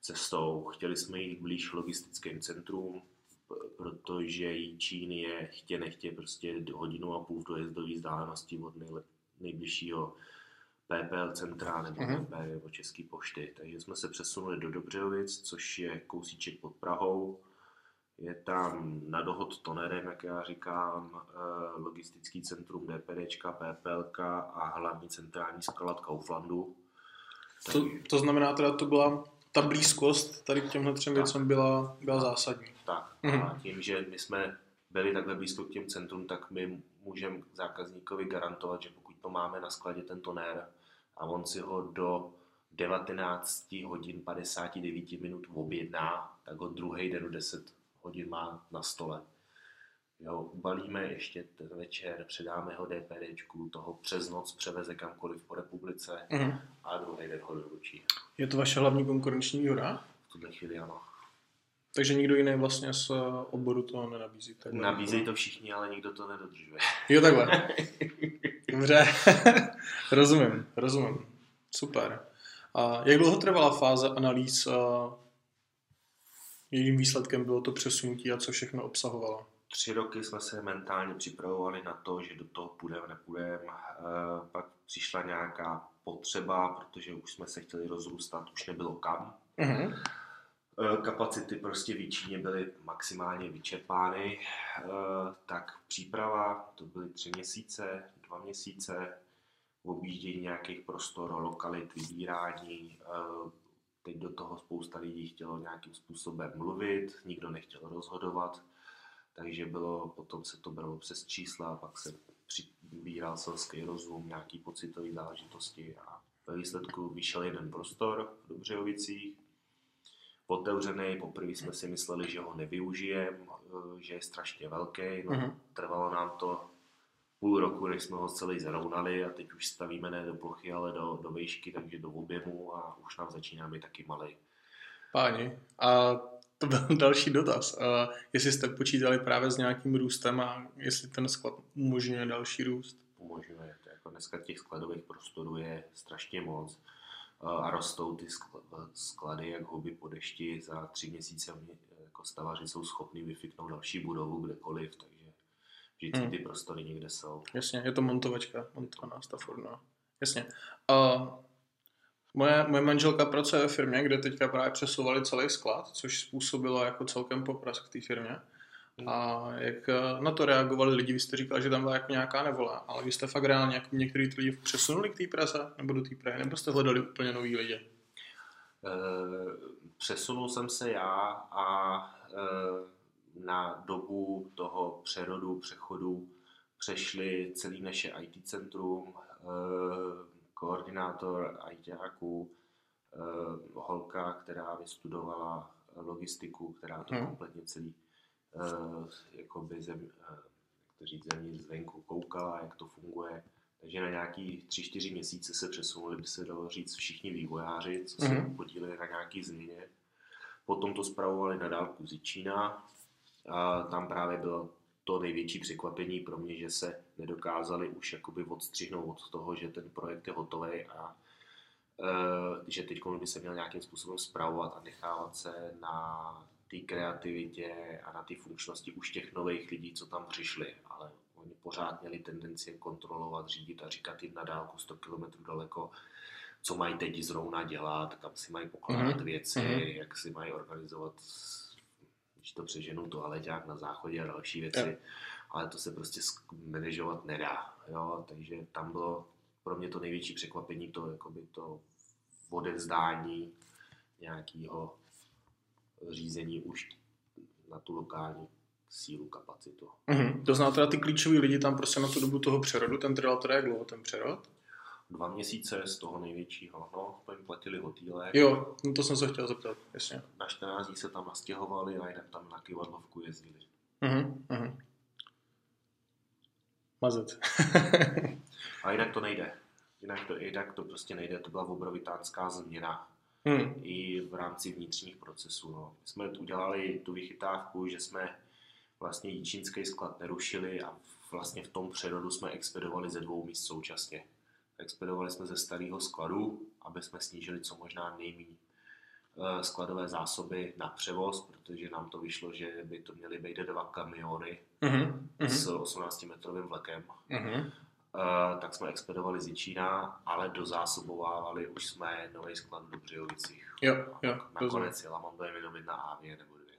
cestou. Chtěli jsme jít blíž logistickým centrum, p- protože Jičín je chtě nechtě prostě hodinu a půl v dojezdové vzdálenosti od nejlep, nejbližšího PPL centra nebo Mhm. PP nebo České pošty. Takže jsme se přesunuli do Dobřejovic, což je kousíček pod Prahou. Je tam na dohod tonerem, jak já říkám, eh, logistický centrum DPDčka, PPLka a hlavní centrální sklad Kauflandu. To, to znamená teda, to byla ta blízkost tady k těmhle třem věcem byla, byla zásadní. Tak Mhm. a tím, že my jsme byli takhle blízko k těm centrum, tak my můžeme zákazníkovi garantovat, že pokud to máme na skladě ten tonér a on si ho do 19 hodin 59 minut objedná, tak ho druhý den do 10 hodin má na stole. Jo, ubalíme ještě ten večer, předáme ho DPDčku, toho přes noc převeze kamkoliv po republice Mhm. a druhý den ho doručí. Je to vaše hlavní konkurenční výhoda? V tuhle chvíli ano. Takže nikdo jiný vlastně z eh, oboru to nenabízí. takhle. Nabízejí to všichni, ale nikdo to nedodržuje. Jo, takhle. Dobře. rozumím, rozumím. Super. A jak dlouho trvala fáze analýz? a Jejím výsledkem bylo to přesunutí a co všechno obsahovalo? Tři roky jsme se mentálně připravovali na to, že do toho půjdeme, nepůjdeme. Eh, Pak přišla nějaká potřeba, protože už jsme se chtěli rozrůstat, už nebylo kam. Mhm. Eh, Kapacity prostě v Číně byly maximálně vyčerpány, Eh, tak příprava, to byly tři měsíce, dva měsíce, objíždění nějakých prostor, lokalit, vybírání. Eh, teď do toho spousta lidí chtělo nějakým způsobem mluvit, nikdo nechtěl rozhodovat, takže bylo, potom se to bralo přes čísla, pak se přibíral selský rozum, nějaký pocitové záležitosti a ve výsledku vyšel jeden prostor v Dobřejovicích, otevřený, poprvé jsme si mysleli, že ho nevyužijeme, eh, že je strašně velký, no, mm-hmm. trvalo nám to půl roku, než jsme ho celý zarovnali a teď už stavíme ne do plochy, ale do, do výšky, takže do objemu a už nám začíná být taky malý. Páni, a to byl další dotaz. A jestli jste počítali právě s nějakým růstem a jestli ten sklad umožňuje další růst? Umožňuje. To jako dneska těch skladových prostorů je strašně moc a rostou ty sklady jak huby po dešti. Za tři měsíce jako stavaři jsou schopni vyfiknout další budovu kdekoliv, takže vždycky hmm. ty prostory někde jsou. Jasně, je to montovačka, montovaná Stafford, no. Jasně. Uh, moje, moje manželka pracuje ve firmě, kde teďka právě přesouvali celý sklad, což způsobilo jako celkem poprask k té firmě. A jak eh, na to reagovali lidi? Vy jste říkal, že tam byla jako nějaká nevola, ale vy jste fakt reálně jako některý ty lidi přesunuli k té Praze nebo do té Prahy, nebo jste hledali úplně nový lidi? Uh, přesunul jsem se já a uh, na dobu toho přerodu, přechodu přešli celý naše IT centrum, eh, koordinátor ITáků, eh, holka, která vystudovala logistiku, která to hmm. kompletně celý eh, jakoby zem, jak říct, země zvenku koukala, jak to funguje. Takže na nějaký tři, čtyři měsíce se přesunuli, by se dalo říct, všichni vývojáři, co se hmm. podíleli na nějaký změně. Potom to zpravovali na dálku z Čína, a tam právě bylo to největší překvapení pro mě, že se nedokázali už jakoby odstřihnout od toho, že ten projekt je hotový a e, že teď by se měl nějakým způsobem zpravovat a nechávat se na té kreativitě a na té funkčnosti už těch nových lidí, co tam přišli, ale oni pořád měli tendenci kontrolovat, řídit a říkat jim na dálku 100 km daleko, co mají teď zrovna dělat, kam si mají pokládat mm-hmm. věci, mm-hmm. jak si mají organizovat když to přeženu, toaleťák na záchodě a další věci, je. ale to se prostě manažovat nedá, jo, takže tam bylo pro mě to největší překvapení, to, jakoby to odevzdání nějakého řízení už na tu lokální sílu, kapacitu. Mm-hmm. To znamená teda ty klíčoví lidi tam prostě na tu dobu toho přerodu, ten trval teda jak dlouho ten přerod? dva měsíce z toho největšího. No, to jim platili hotýle. Jo, no to jsem se chtěl zeptat, jasně. Na 14 dní se tam nastěhovali a jinak tam na kivadlovku jezdili. Mhm, mhm. Mazet. a jinak to nejde. Jinak to, jinak to prostě nejde. To byla obrovitánská změna. Hmm. I v rámci vnitřních procesů. No. My jsme udělali tu vychytávku, že jsme vlastně jíčínský sklad nerušili a vlastně v tom přerodu jsme expedovali ze dvou míst současně. Expedovali jsme ze starého skladu, aby jsme snížili co možná nejméně eh, skladové zásoby na převoz, protože nám to vyšlo, že by to měly být dva kamiony uh-huh. s 18-metrovým vlekem. Uh-huh. Uh, tak jsme expedovali z Jičína, ale dozásobovávali už jsme nový sklad v Dobřejovicích. Jo, jo. Nakonec jela mám dojem jenom jedna Avie nebo dvě.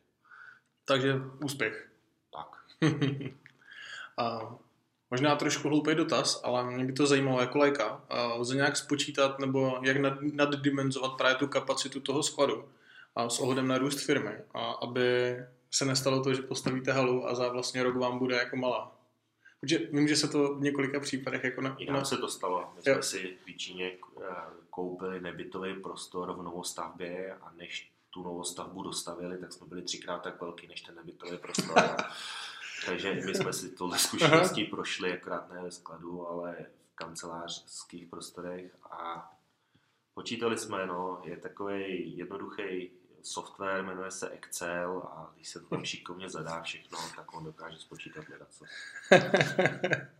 Takže úspěch. Tak. a Možná trošku hloupý dotaz, ale mě by to zajímalo jako léka. Lze nějak spočítat nebo jak naddimenzovat právě tu kapacitu toho skladu a s ohledem na růst firmy, a aby se nestalo to, že postavíte halu a za vlastně rok vám bude jako malá. Protože vím, že se to v několika případech jako na... I nám se to stalo. My jsme si v Číně eh, koupili nebytový prostor v novostavbě a než tu novostavbu dostavili, tak jsme byli třikrát tak velký než ten nebytový prostor. Takže my jsme si tohle zkušeností prošli, akorát ne ve skladu, ale v kancelářských prostorech a počítali jsme, no, je takový jednoduchý software, jmenuje se Excel a když se to tam šikovně zadá všechno, tak on dokáže spočítat co.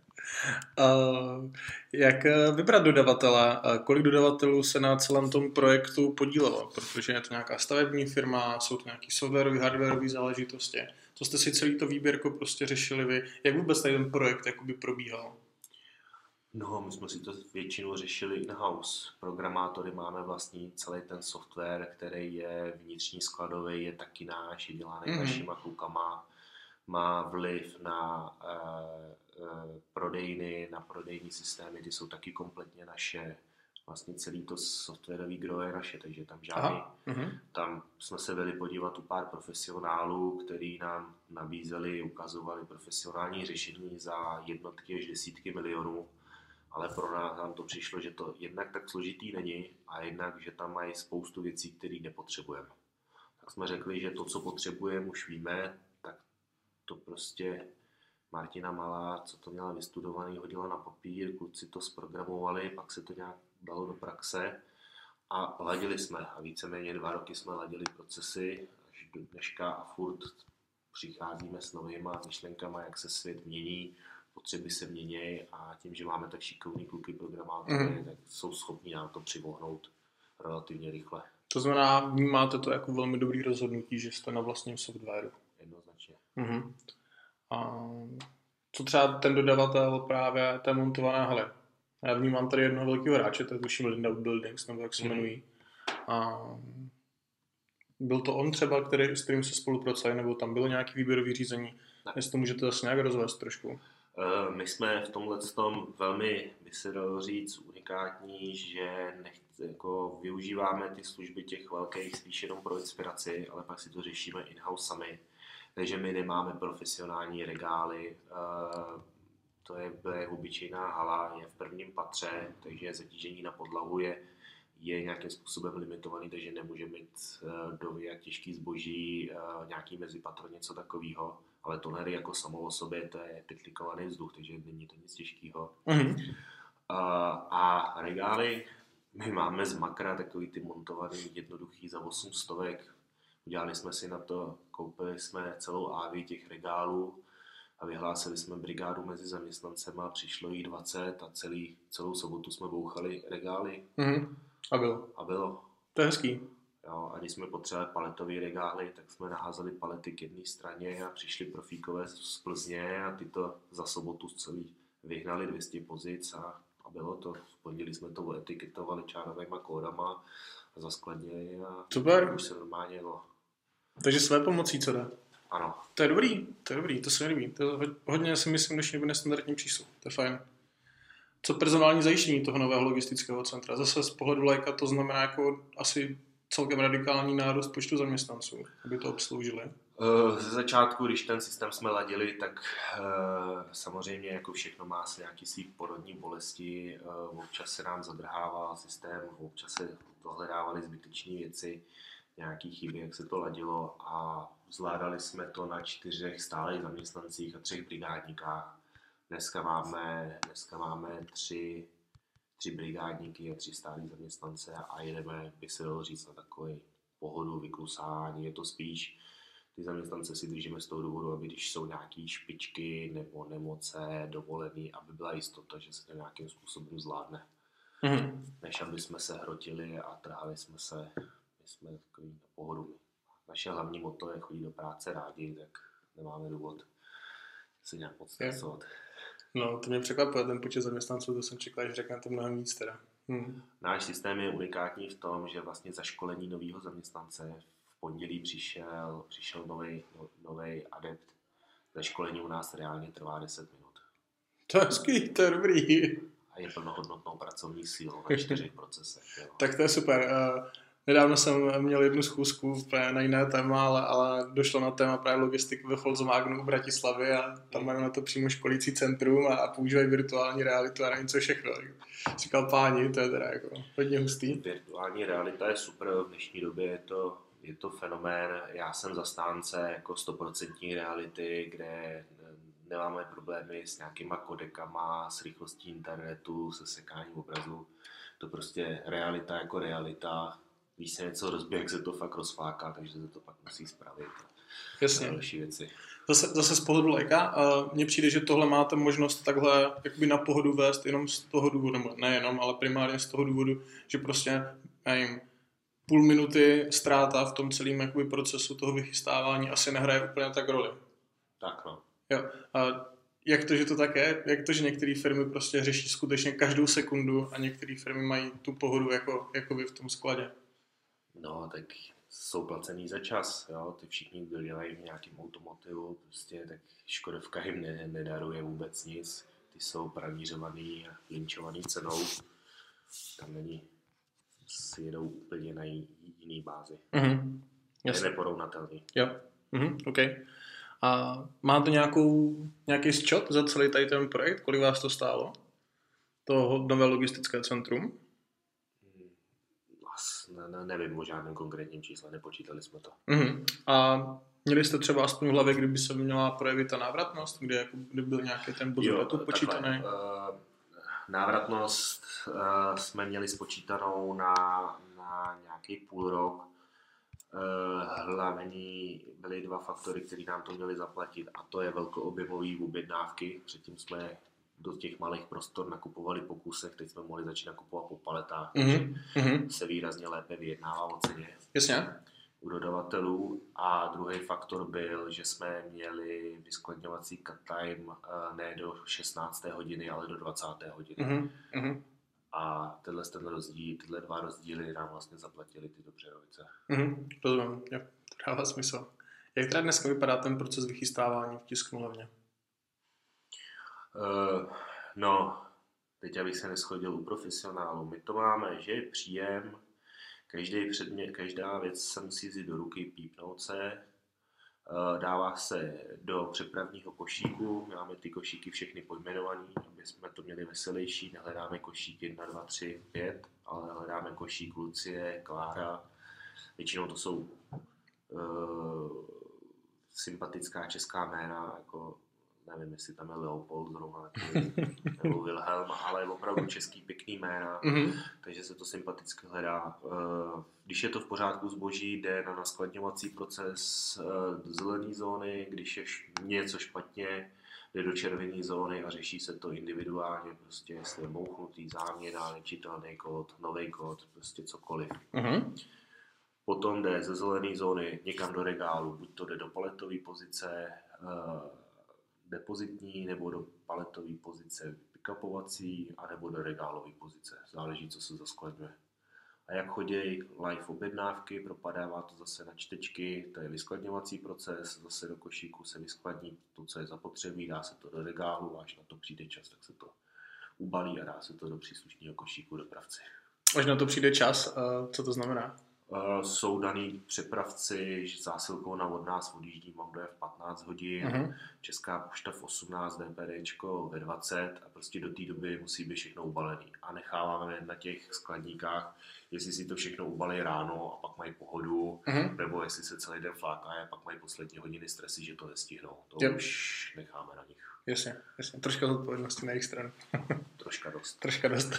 Uh, jak vybrat dodavatele? Kolik dodavatelů se na celém tom projektu podílelo? Protože je to nějaká stavební firma, jsou to nějaké softwarové, hardwareové záležitosti. Co jste si celý to výběrko prostě řešili vy? Jak vůbec ten projekt jakoby probíhal? No, my jsme si to většinou řešili in-house. Programátory máme vlastní celý ten software, který je vnitřní skladový, je taky náš, je dělaný mm-hmm. našima klukama, má vliv na uh, prodejny, na prodejní systémy, ty jsou taky kompletně naše. Vlastně celý to softwarový gro je naše, takže tam žádný, Aha. Mhm. tam jsme se byli podívat u pár profesionálů, který nám nabízeli, ukazovali profesionální řešení za jednotky až desítky milionů, ale pro nás nám to přišlo, že to jednak tak složitý není a jednak, že tam mají spoustu věcí, které nepotřebujeme. Tak jsme řekli, že to, co potřebujeme, už víme, tak to prostě Martina Malá, co to měla vystudovaný, hodila na papír, kluci to zprogramovali, pak se to nějak dalo do praxe a ladili jsme. A víceméně dva roky jsme ladili procesy až do dneška a furt přicházíme s novými myšlenkami, jak se svět mění, potřeby se mění a tím, že máme tak šikovní kluky programátory, mm. tak jsou schopni nám to přivohnout relativně rychle, To znamená, vnímáte to jako velmi dobrý rozhodnutí, že jste na vlastním softwaru. jednoznačně. Mhm. A co třeba ten dodavatel právě té montované haly? Já vnímám tady jednoho velkého hráče, to je tuším Lindau Buildings, nebo jak se Mhm. jmenují. A byl to on třeba, který, s kterým se spolupracovali, nebo tam bylo nějaký výběrový řízení? Ne. Jestli to můžete zase nějak rozvést trošku. Eh, My jsme v tomhle tom velmi, by se dalo říct, unikátní, že nechce, jako využíváme ty služby těch velkých spíš jenom pro inspiraci, ale pak si to řešíme in-house sami. Takže my nemáme profesionální regály, eh, to je, je obyčejná hala, je v prvním patře, takže zatížení na podlahu je, je nějakým způsobem limitovaný, takže nemůže mít eh, dovět těžký zboží, nějaký mezipatro, něco takového. Ale tonery jako samo o sobě, to je pytlikovaný vzduch, takže není to nic těžkého. Mhm. A, a regály, my máme z makra takový ty montovaný jednoduchý za 8 stovek. Udělali jsme si na to, koupili jsme celou ávi těch regálů a vyhlásili jsme brigádu mezi zaměstnancema, přišlo jí 20 a celý, celou sobotu jsme bouchali regály Mhm. A bylo. a bylo. To je hezký. Jo, a když jsme potřebovali paletové regály, tak jsme naházeli palety k jedné straně a přišli profíkové z Plzně a ty to za sobotu celý vyhnali 200 pozic a, a bylo to. V pondělí jsme to etiketovali čárovými kódama a zaskladnili a Super. už se normálně jelo. Takže své pomocí, co jde? Ano, To je dobrý, to je dobrý, to se mi líbí. To je ho- hodně si myslím dnešní doby nestandardní přístup. To je fajn. Co personální zajištění toho nového logistického centra? Zase z pohledu lajka to znamená jako asi celkem radikální nárůst počtu zaměstnanců, aby to obsloužili. Eh, Ze začátku, když ten systém jsme ladili, tak eh, samozřejmě jako všechno má se nějaký svý porodní bolesti. Eh, Občas se nám zadrhával systém, občas se dohledávaly zbytečné věci, nějaký chyby, jak se to ladilo a zvládali jsme to na čtyřech stálých zaměstnancích a třech brigádníkách. Dneska máme, dneska máme tři, tři brigádníky a tři stálí zaměstnance a jedeme, by se dalo říct, na takový pohodu, vyklusání. Je to spíš ty zaměstnance si držíme z toho důvodu, aby když jsou nějaké špičky nebo nemoce, dovolený, aby byla jistota, že se to nějakým způsobem zvládne. Mhm. Než aby jsme se hrotili a trhali jsme se, my jsme takový na pohodu. Naše hlavní moto je chodit do práce rádi, tak nemáme důvod se nějak moc stresovat. No, to mě překvapuje, ten počet zaměstnanců, to jsem čekal, že řeknete mnohem víc teda. Mhm. Náš systém je unikátní v tom, že vlastně za školení nového zaměstnance v pondělí přišel, přišel nový nový adept. Za školení u nás reálně trvá 10 minut. To je hezký, to je dobrý. A je plnohodnotnou pracovní sílou na čtyřech procesech. Jo. Tak to je super. Eh, Nedávno jsem měl jednu schůzku na jiné téma, ale, ale došlo na téma právě logistiky ve Volkswagenu v Bratislavě a tam mají na to přímo školící centrum a, a používají virtuální realitu a nevím co všechno. Říkal páni, to je teda jako hodně hustý. Virtuální realita je super, v dnešní době je to, je to fenomén. Já jsem zastánce jako 100% reality, kde nemáme problémy s nějakýma kodekama, s rychlostí internetu, se sekáním obrazu. To prostě realita jako realita. Když se něco rozbije, jak se to fakt rozfláká, takže se to pak musí spravit. Jasně. Další věci. Zase, zase z pohledu lajka, uh, mně přijde, že tohle máte možnost takhle jakoby na pohodu vést jenom z toho důvodu, nebo nejenom, ale primárně z toho důvodu, že prostě, nevím, půl minuty ztráta v tom celém jakoby, procesu toho vychystávání asi nehraje úplně tak roli. Tak no. Jo. A jak to, že to tak je? Jak to, že některé firmy prostě řeší skutečně každou sekundu a některé firmy mají tu pohodu jako, jako vy v tom skladě? No, tak jsou placený za čas, jo, ty všichni, kdo dělají v nějakém automotivu, prostě tak Škodovka jim ne, nedaruje vůbec nic, ty jsou pranířovaný a linčovaný cenou, tam není, si jedou úplně na jiný bázi. Mhm. Je Jasně. neporovnatelný. Jo. Mhm, OK. A máte nějakou, nějaký zčot za celý tady ten projekt? Kolik vás to stálo? To nové logistické centrum? Ne, nevím o žádném konkrétním čísle, nepočítali jsme to. Mhm. A měli jste třeba aspoň v hlavě, kdyby se měla projevit ta návratnost, kde jako, kdyby byl nějaký ten bod letu takhle, počítaný? eh, návratnost eh, jsme měli spočítanou na, na nějaký půl rok. Eh, Hlavní byly dva faktory, které nám to měly zaplatit a to je velkoobjemové objednávky. Předtím jsme do těch malých prostor nakupovali po kusech, teď jsme mohli začít nakupovat po paletách, takže Mhm. Se výrazně lépe vyjednává o ceně Jasně. u dodavatelů a druhý faktor byl, že jsme měli vyskladňovací cut time eh, ne do 16. hodiny, ale do 20. hodiny. Mhm. Mhm. A tenhle, ten rozdíl, tyhle dva rozdíly nám vlastně zaplatili ty Dobřerovice. Mhm. Rozumím. Jo. To dává smysl. Jak teda dneska vypadá ten proces vychystávání v tisknu hlavně? Uh, no, teď abych se neschodil u profesionálu. My to máme, že je příjem, každý předmět, každá věc se musí vzít do ruky, pípnout se, Eh, dává se do přepravního košíku, máme ty košíky všechny pojmenované, aby jsme to měli veselější, nehledáme košík 1, 2, 3, 5, ale hledáme košík Lucie, Klára, většinou to jsou uh, sympatická česká jména, jako nevím, jestli tam je Leopold zrovna, nebo Wilhelm, ale opravdu český pěkný jména, Mhm. takže se to sympaticky hledá. Eh, Když je to v pořádku zboží, jde na naskladňovací proces eh, zelené zóny, když je něco špatně, jde do červené zóny a řeší se to individuálně, prostě jestli je mouchnutý, záměna, nečitelný kód, nový kód, prostě cokoliv. Mhm. Potom jde ze zelené zóny někam do regálu, buď to jde do paletové pozice eh, depozitní, nebo do paletové pozice pickupovací, anebo do regálové pozice. Záleží, co se zaskladňuje. A jak chodí live objednávky, propadává to zase na čtečky, to je vyskladňovací proces, zase do košíku se vyskladní to, co je zapotřebí, dá se to do regálu, až na to přijde čas, tak se to ubalí a dá se to do příslušného košíku dopravci. Až na to přijde čas, a co to znamená? Uh, jsou daný přepravci že zásilkou na od nás odjíždí v 15 hodin, Mhm. Česká pošta v 18, DPDčko ve 20 a prostě do té doby musí být všechno ubalený. A necháváme na těch skladníkách, jestli si to všechno ubalí ráno a pak mají pohodu, Mhm. nebo jestli se celý den fláká a pak mají poslední hodiny stresy, že to nestihnou. To Jo. už necháme na nich. Jasně, jasně. Troška zodpovědnosti na jejich stranu. Troška dost. Troška dost.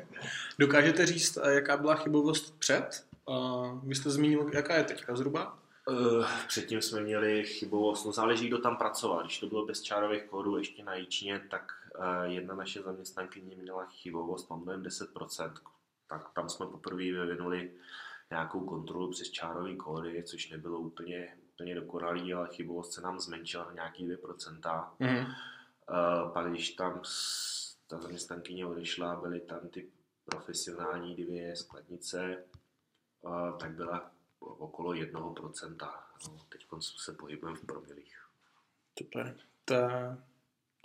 Dokážete říct, eh, jaká byla chybovost před? Uh, vy jste zmínil, jaká je teďka zhruba? Uh, předtím jsme měli chybovost, no záleží, kdo tam pracoval. Když to bylo bez čárových kódů ještě na Jičně, tak uh, jedna naše zaměstnankyně měla chybovost, mám dojem 10%. Tak tam jsme poprvé vyvinuli nějakou kontrolu přes čárové kódy, což nebylo úplně, úplně dokonalý, ale chybovost se nám zmenšila na nějaký 2%. Mhm. Uh, pak když tam ta zaměstnankyně odešla, byly tam ty profesionální dvě skladnice, tak byla okolo 1%. No, teď se pohybujeme v promilích. Super. To je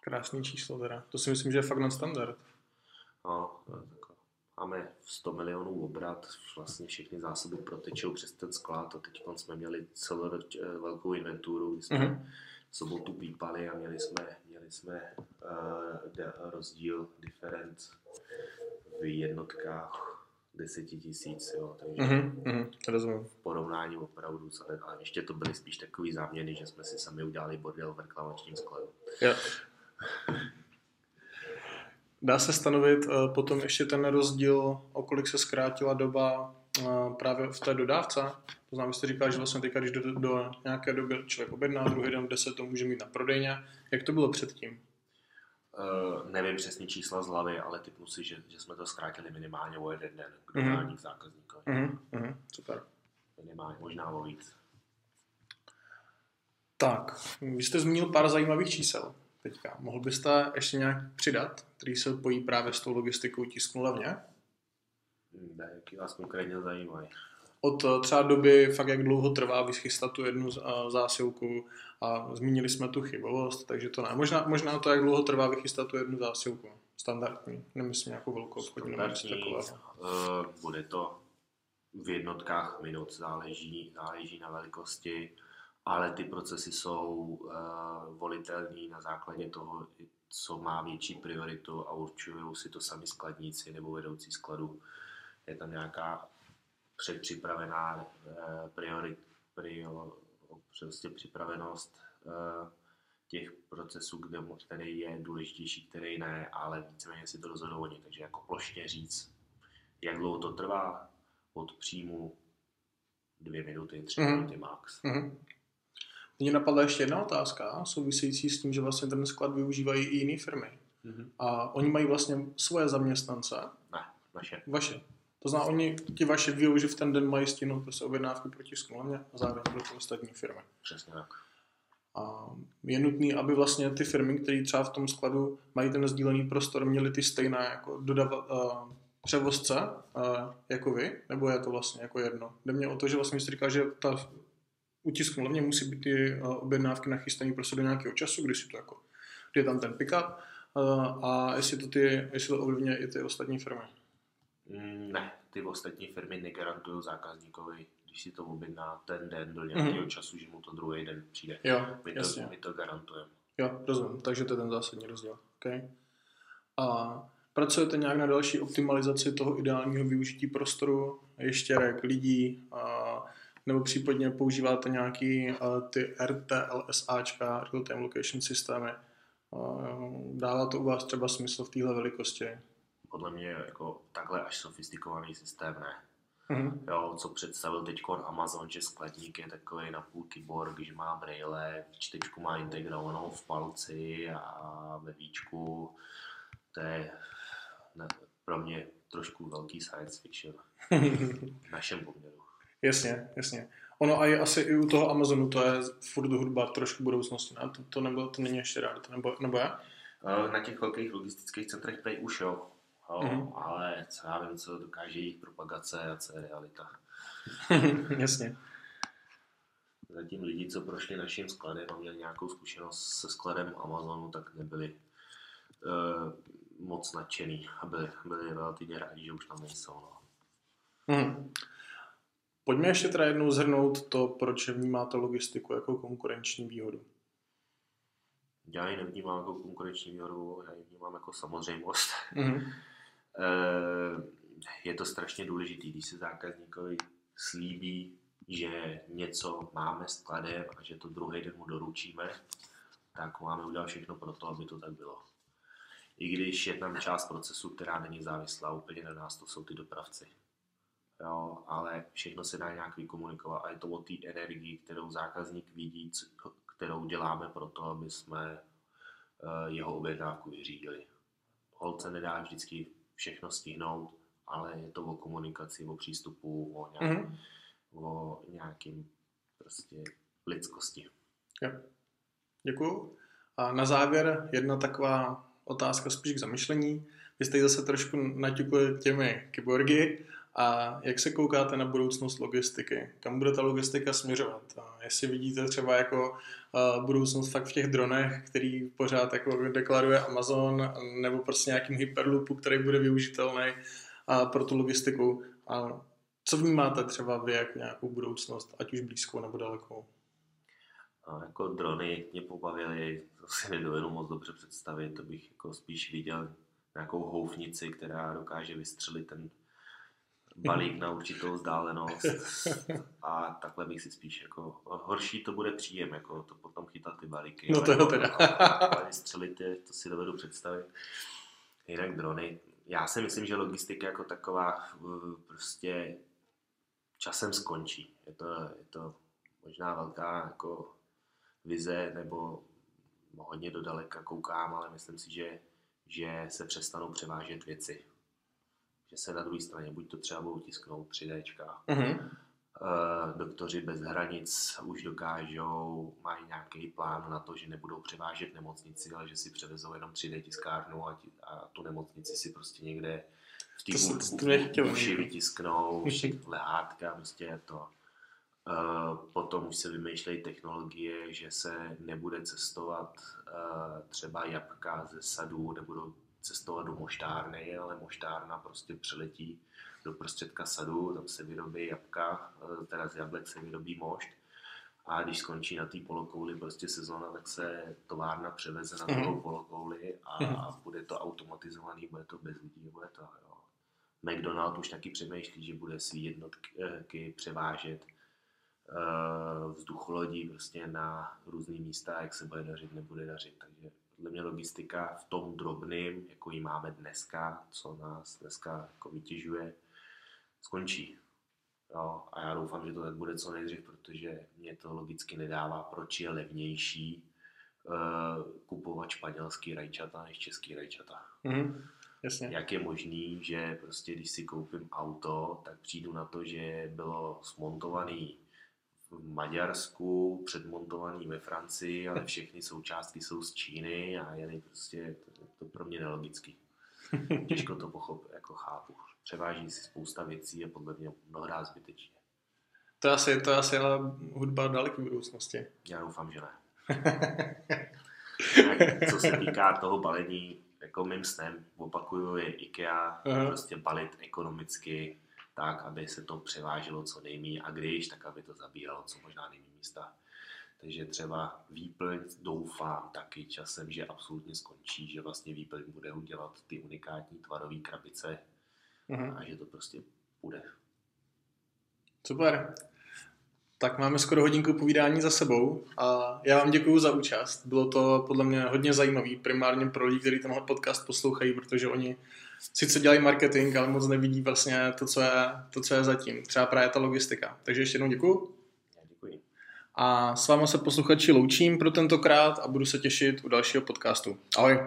krásný číslo teda. To si myslím, že je fakt na standard. No, tak máme 100 milionů obrat, vlastně všechny zásoby protečou přes ten sklad a teď jsme měli celou velkou inventuru, kdy jsme Mhm. v sobotu pípali a měli jsme, měli jsme uh, rozdíl, different v jednotkách 10 tisíc, jo, takže Mhm. Mhm. Rozumím. v porovnání opravdu, ale, ale ještě to byly spíš takový záměny, že jsme si sami udělali bordel v reklamačním skladu. Jo. Dá se stanovit uh, potom ještě ten rozdíl, o kolik se zkrátila doba uh, právě v té dodávce? To znamená, jste říkal, že vlastně teďka, když do, do nějaké doby člověk objedná, druhý den v 10 to může mít na prodejně. Jak to bylo předtím? Uh, nevím přesně čísla z hlavy, ale typnu si, že, že jsme to zkrátili minimálně o jeden den k Mhm. dodání k zákazníkovi. Mhm. Mhm. Super. Minimálně, možná o víc. Tak, vy jste zmínil pár zajímavých čísel teďka. Mohl byste ještě nějak přidat, který se pojí právě s tou logistikou tisknu levně? Ne, jaký vás konkrétně zajímají. Od eh, třeba doby, fakt jak dlouho trvá vychystat tu jednu eh, zásilku a zmínili jsme tu chybovost, takže to ne. Možná, možná to, jak dlouho trvá vychystat tu jednu zásilku. Standardní, nemyslím nějakou velkou obchodní takového. Uh, bude to v jednotkách minut, záleží, záleží na velikosti, ale ty procesy jsou uh, volitelné na základě toho, co má větší prioritu a určují si to sami skladníci nebo vedoucí skladu. Je tam nějaká předpřipravená uh, priorit, prior, prostě připravenost uh, těch procesů, kde, který je důležitější, který ne, ale víceméně si to rozhodou oni. Takže jako plošně říct, jak dlouho to trvá, od příjmu dvě minuty, tři mm. minuty max. Mm. Mně napadla ještě jedna otázka, související s tím, že vlastně ten sklad využívají i jiné firmy. Mm-hmm. A oni mají vlastně svoje zaměstnance. Ne, naše. Vaše. To znamená, oni, ti vaše víjou, že v ten den mají stihnout prostě objednávku proti smlouvě a zároveň pro ty ostatní firmy. Přesně tak. A je nutné, aby vlastně ty firmy, které třeba v tom skladu mají ten sdílený prostor, měly ty stejné jako dodavat, uh, převozce uh, jako vy, nebo je to vlastně jako jedno? Jde mě o to, že vlastně jste říkal, že ta utisknu hlavně musí být ty uh, objednávky nachystané prostě do nějakého času, kdy si to jako, kdy je tam ten pick-up uh, a jestli to, ty, jestli to ovlivňuje i ty ostatní firmy. Mm, ne, ty ostatní firmy negarantují zákazníkovi, když si to objedná ten den do nějakého mm-hmm. času, že mu to druhý den přijde. Jo, my, to, jasně. my to garantujeme. Jo, rozumím, takže to je ten zásadní rozdíl. Okay. A Pracujete nějak na další optimalizaci toho ideálního využití prostoru, ještěrek, lidí, a, nebo případně používáte nějaký a, ty RTLSAčka, Real Time Location systémy. A, dává to u vás třeba smysl v téhle velikosti? Podle mě jako takhle až sofistikovaný systém ne. Mm-hmm. Jo, co představil teď Amazon, že skladník je takový na půl kyborg, že má braille, čtečku má integrovanou v palci a ve víčku. To je ne, pro mě trošku velký science fiction v našem poměru. Jasně, jasně. Ono a je asi i u toho Amazonu, to je furt hudba trošku budoucnosti, ne? To, to, nebylo, to není ještě rád, nebo, nebo je? Eh, na těch velkých logistických centrech prej už jo, jo mm-hmm. ale co já vím, co dokáže jejich propagace a co je realita. Jasně. Zatím lidi, co prošli naším skladem a měli nějakou zkušenost se skladem Amazonu, tak nebyli uh, moc nadšený a byli, byli relativně rádi, že už tam nejsou. No. Hmm. Pojďme ještě teda jednou zhrnout to, proč vnímáte logistiku jako konkurenční výhodu. Já ji nevnímám jako konkurenční výhodu, já ji vnímám jako samozřejmost. Mm-hmm. Je to strašně důležité, když se zákazníkovi slíbí, že něco máme skladem a že to druhý den mu doručíme, tak máme udělat všechno pro to, aby to tak bylo i když je tam část procesu, která není závislá úplně na nás, to jsou ty dopravci. Jo, ale všechno se dá nějak vykomunikovat a je to o té energii, kterou zákazník vidí, kterou děláme pro to, aby jsme uh, jeho objednávku vyřídili. Holce nedá vždycky všechno stihnout, ale je to o komunikaci, o přístupu, o, nějak, mm-hmm. o nějakým prostě lidskosti. Jo. Děkuju. A na závěr jedna taková otázka spíš k zamyšlení. Vy jste zase trošku naťukli těmi kyborgy a jak se koukáte na budoucnost logistiky? Kam bude ta logistika směřovat? A jestli vidíte třeba jako budoucnost fakt v těch dronech, který pořád jako deklaruje Amazon, nebo prostě nějakým hyperloopu, který bude využitelný pro tu logistiku. A co vnímáte třeba vy jako nějakou budoucnost, ať už blízkou nebo dalekou? A jako drony mě pobavily, to si nedovedu moc dobře představit, to bych jako spíš viděl nějakou houfnici, která dokáže vystřelit ten balík na určitou vzdálenost a takhle bych si spíš jako, horší to bude příjem, jako to potom chytat ty balíky. No to jo teda. Ale vystřelit je, to si dovedu představit. Jinak drony, já si myslím, že logistika jako taková prostě časem skončí. Je to, je to možná velká jako vize nebo hodně do daleka koukám, ale myslím si, že, že se přestanou převážet věci. Že se na druhé straně buď to třeba budou tisknout 3D. Mm-hmm. Doktoři bez hranic už dokážou, mají nějaký plán na to, že nebudou převážet nemocnici, ale že si převezou jenom 3D tiskárnu a, ti, a tu nemocnici si prostě někde v té uši vytisknou, lehátka, prostě je to. Uh, potom už se vymýšlejí technologie, že se nebude cestovat uh, třeba jabka ze sadů, nebudou cestovat do moštárny, ale moštárna prostě přiletí do prostředka sadu, tam se vyrobí jabka, uh, teda z jablek se vyrobí mošt a když skončí na té polokouli prostě sezóna, tak se továrna převeze na druhou mm. polokouli a, a bude to automatizovaný, bude to bez lidí, bude to, jo. McDonald už taky přemýšlí, že bude svý jednotky převážet uh, vzducholodí prostě na různé místa, jak se bude dařit, nebude dařit. Takže podle mě logistika v tom drobném, jako ji máme dneska, co nás dneska jako vytěžuje, skončí. Jo, a já doufám, že to tak bude co nejdřív, protože mě to logicky nedává, proč je levnější uh, kupovat španělský rajčata než český rajčata. Mm-hmm. Jasně. Jak je možný, že prostě když si koupím auto, tak přijdu na to, že bylo smontovaný v Maďarsku, předmontovaný ve Francii, ale všechny součástky jsou z Číny a je prostě to, to pro mě nelogický. Těžko to pochopit, jako chápu převáží si spousta věcí a podle mě mnohokrát zbytečně. To je asi, to je asi ale hudba daleký budoucnosti. Já doufám, že ne. co se týká toho balení, jako mým snem, opakuju, je IKEA uh-huh. prostě balit ekonomicky tak, aby se to převáželo co nejmí a když, tak aby to zabíralo co možná nejméně místa. Takže třeba výplň doufám taky časem, že absolutně skončí, že vlastně výplň bude udělat ty unikátní tvarové krabice, mm-hmm. a že to prostě bude. Super. Tak máme skoro hodinku povídání za sebou a já vám děkuji za účast. Bylo to podle mě hodně zajímavý, primárně pro lidi, kteří tenhle podcast poslouchají, protože oni sice dělají marketing, ale moc nevidí vlastně to, co je, to, co je zatím. Třeba právě ta logistika. Takže ještě jednou děkuji. Děkuji. A s váma se posluchači loučím pro tentokrát a budu se těšit u dalšího podcastu. Ahoj.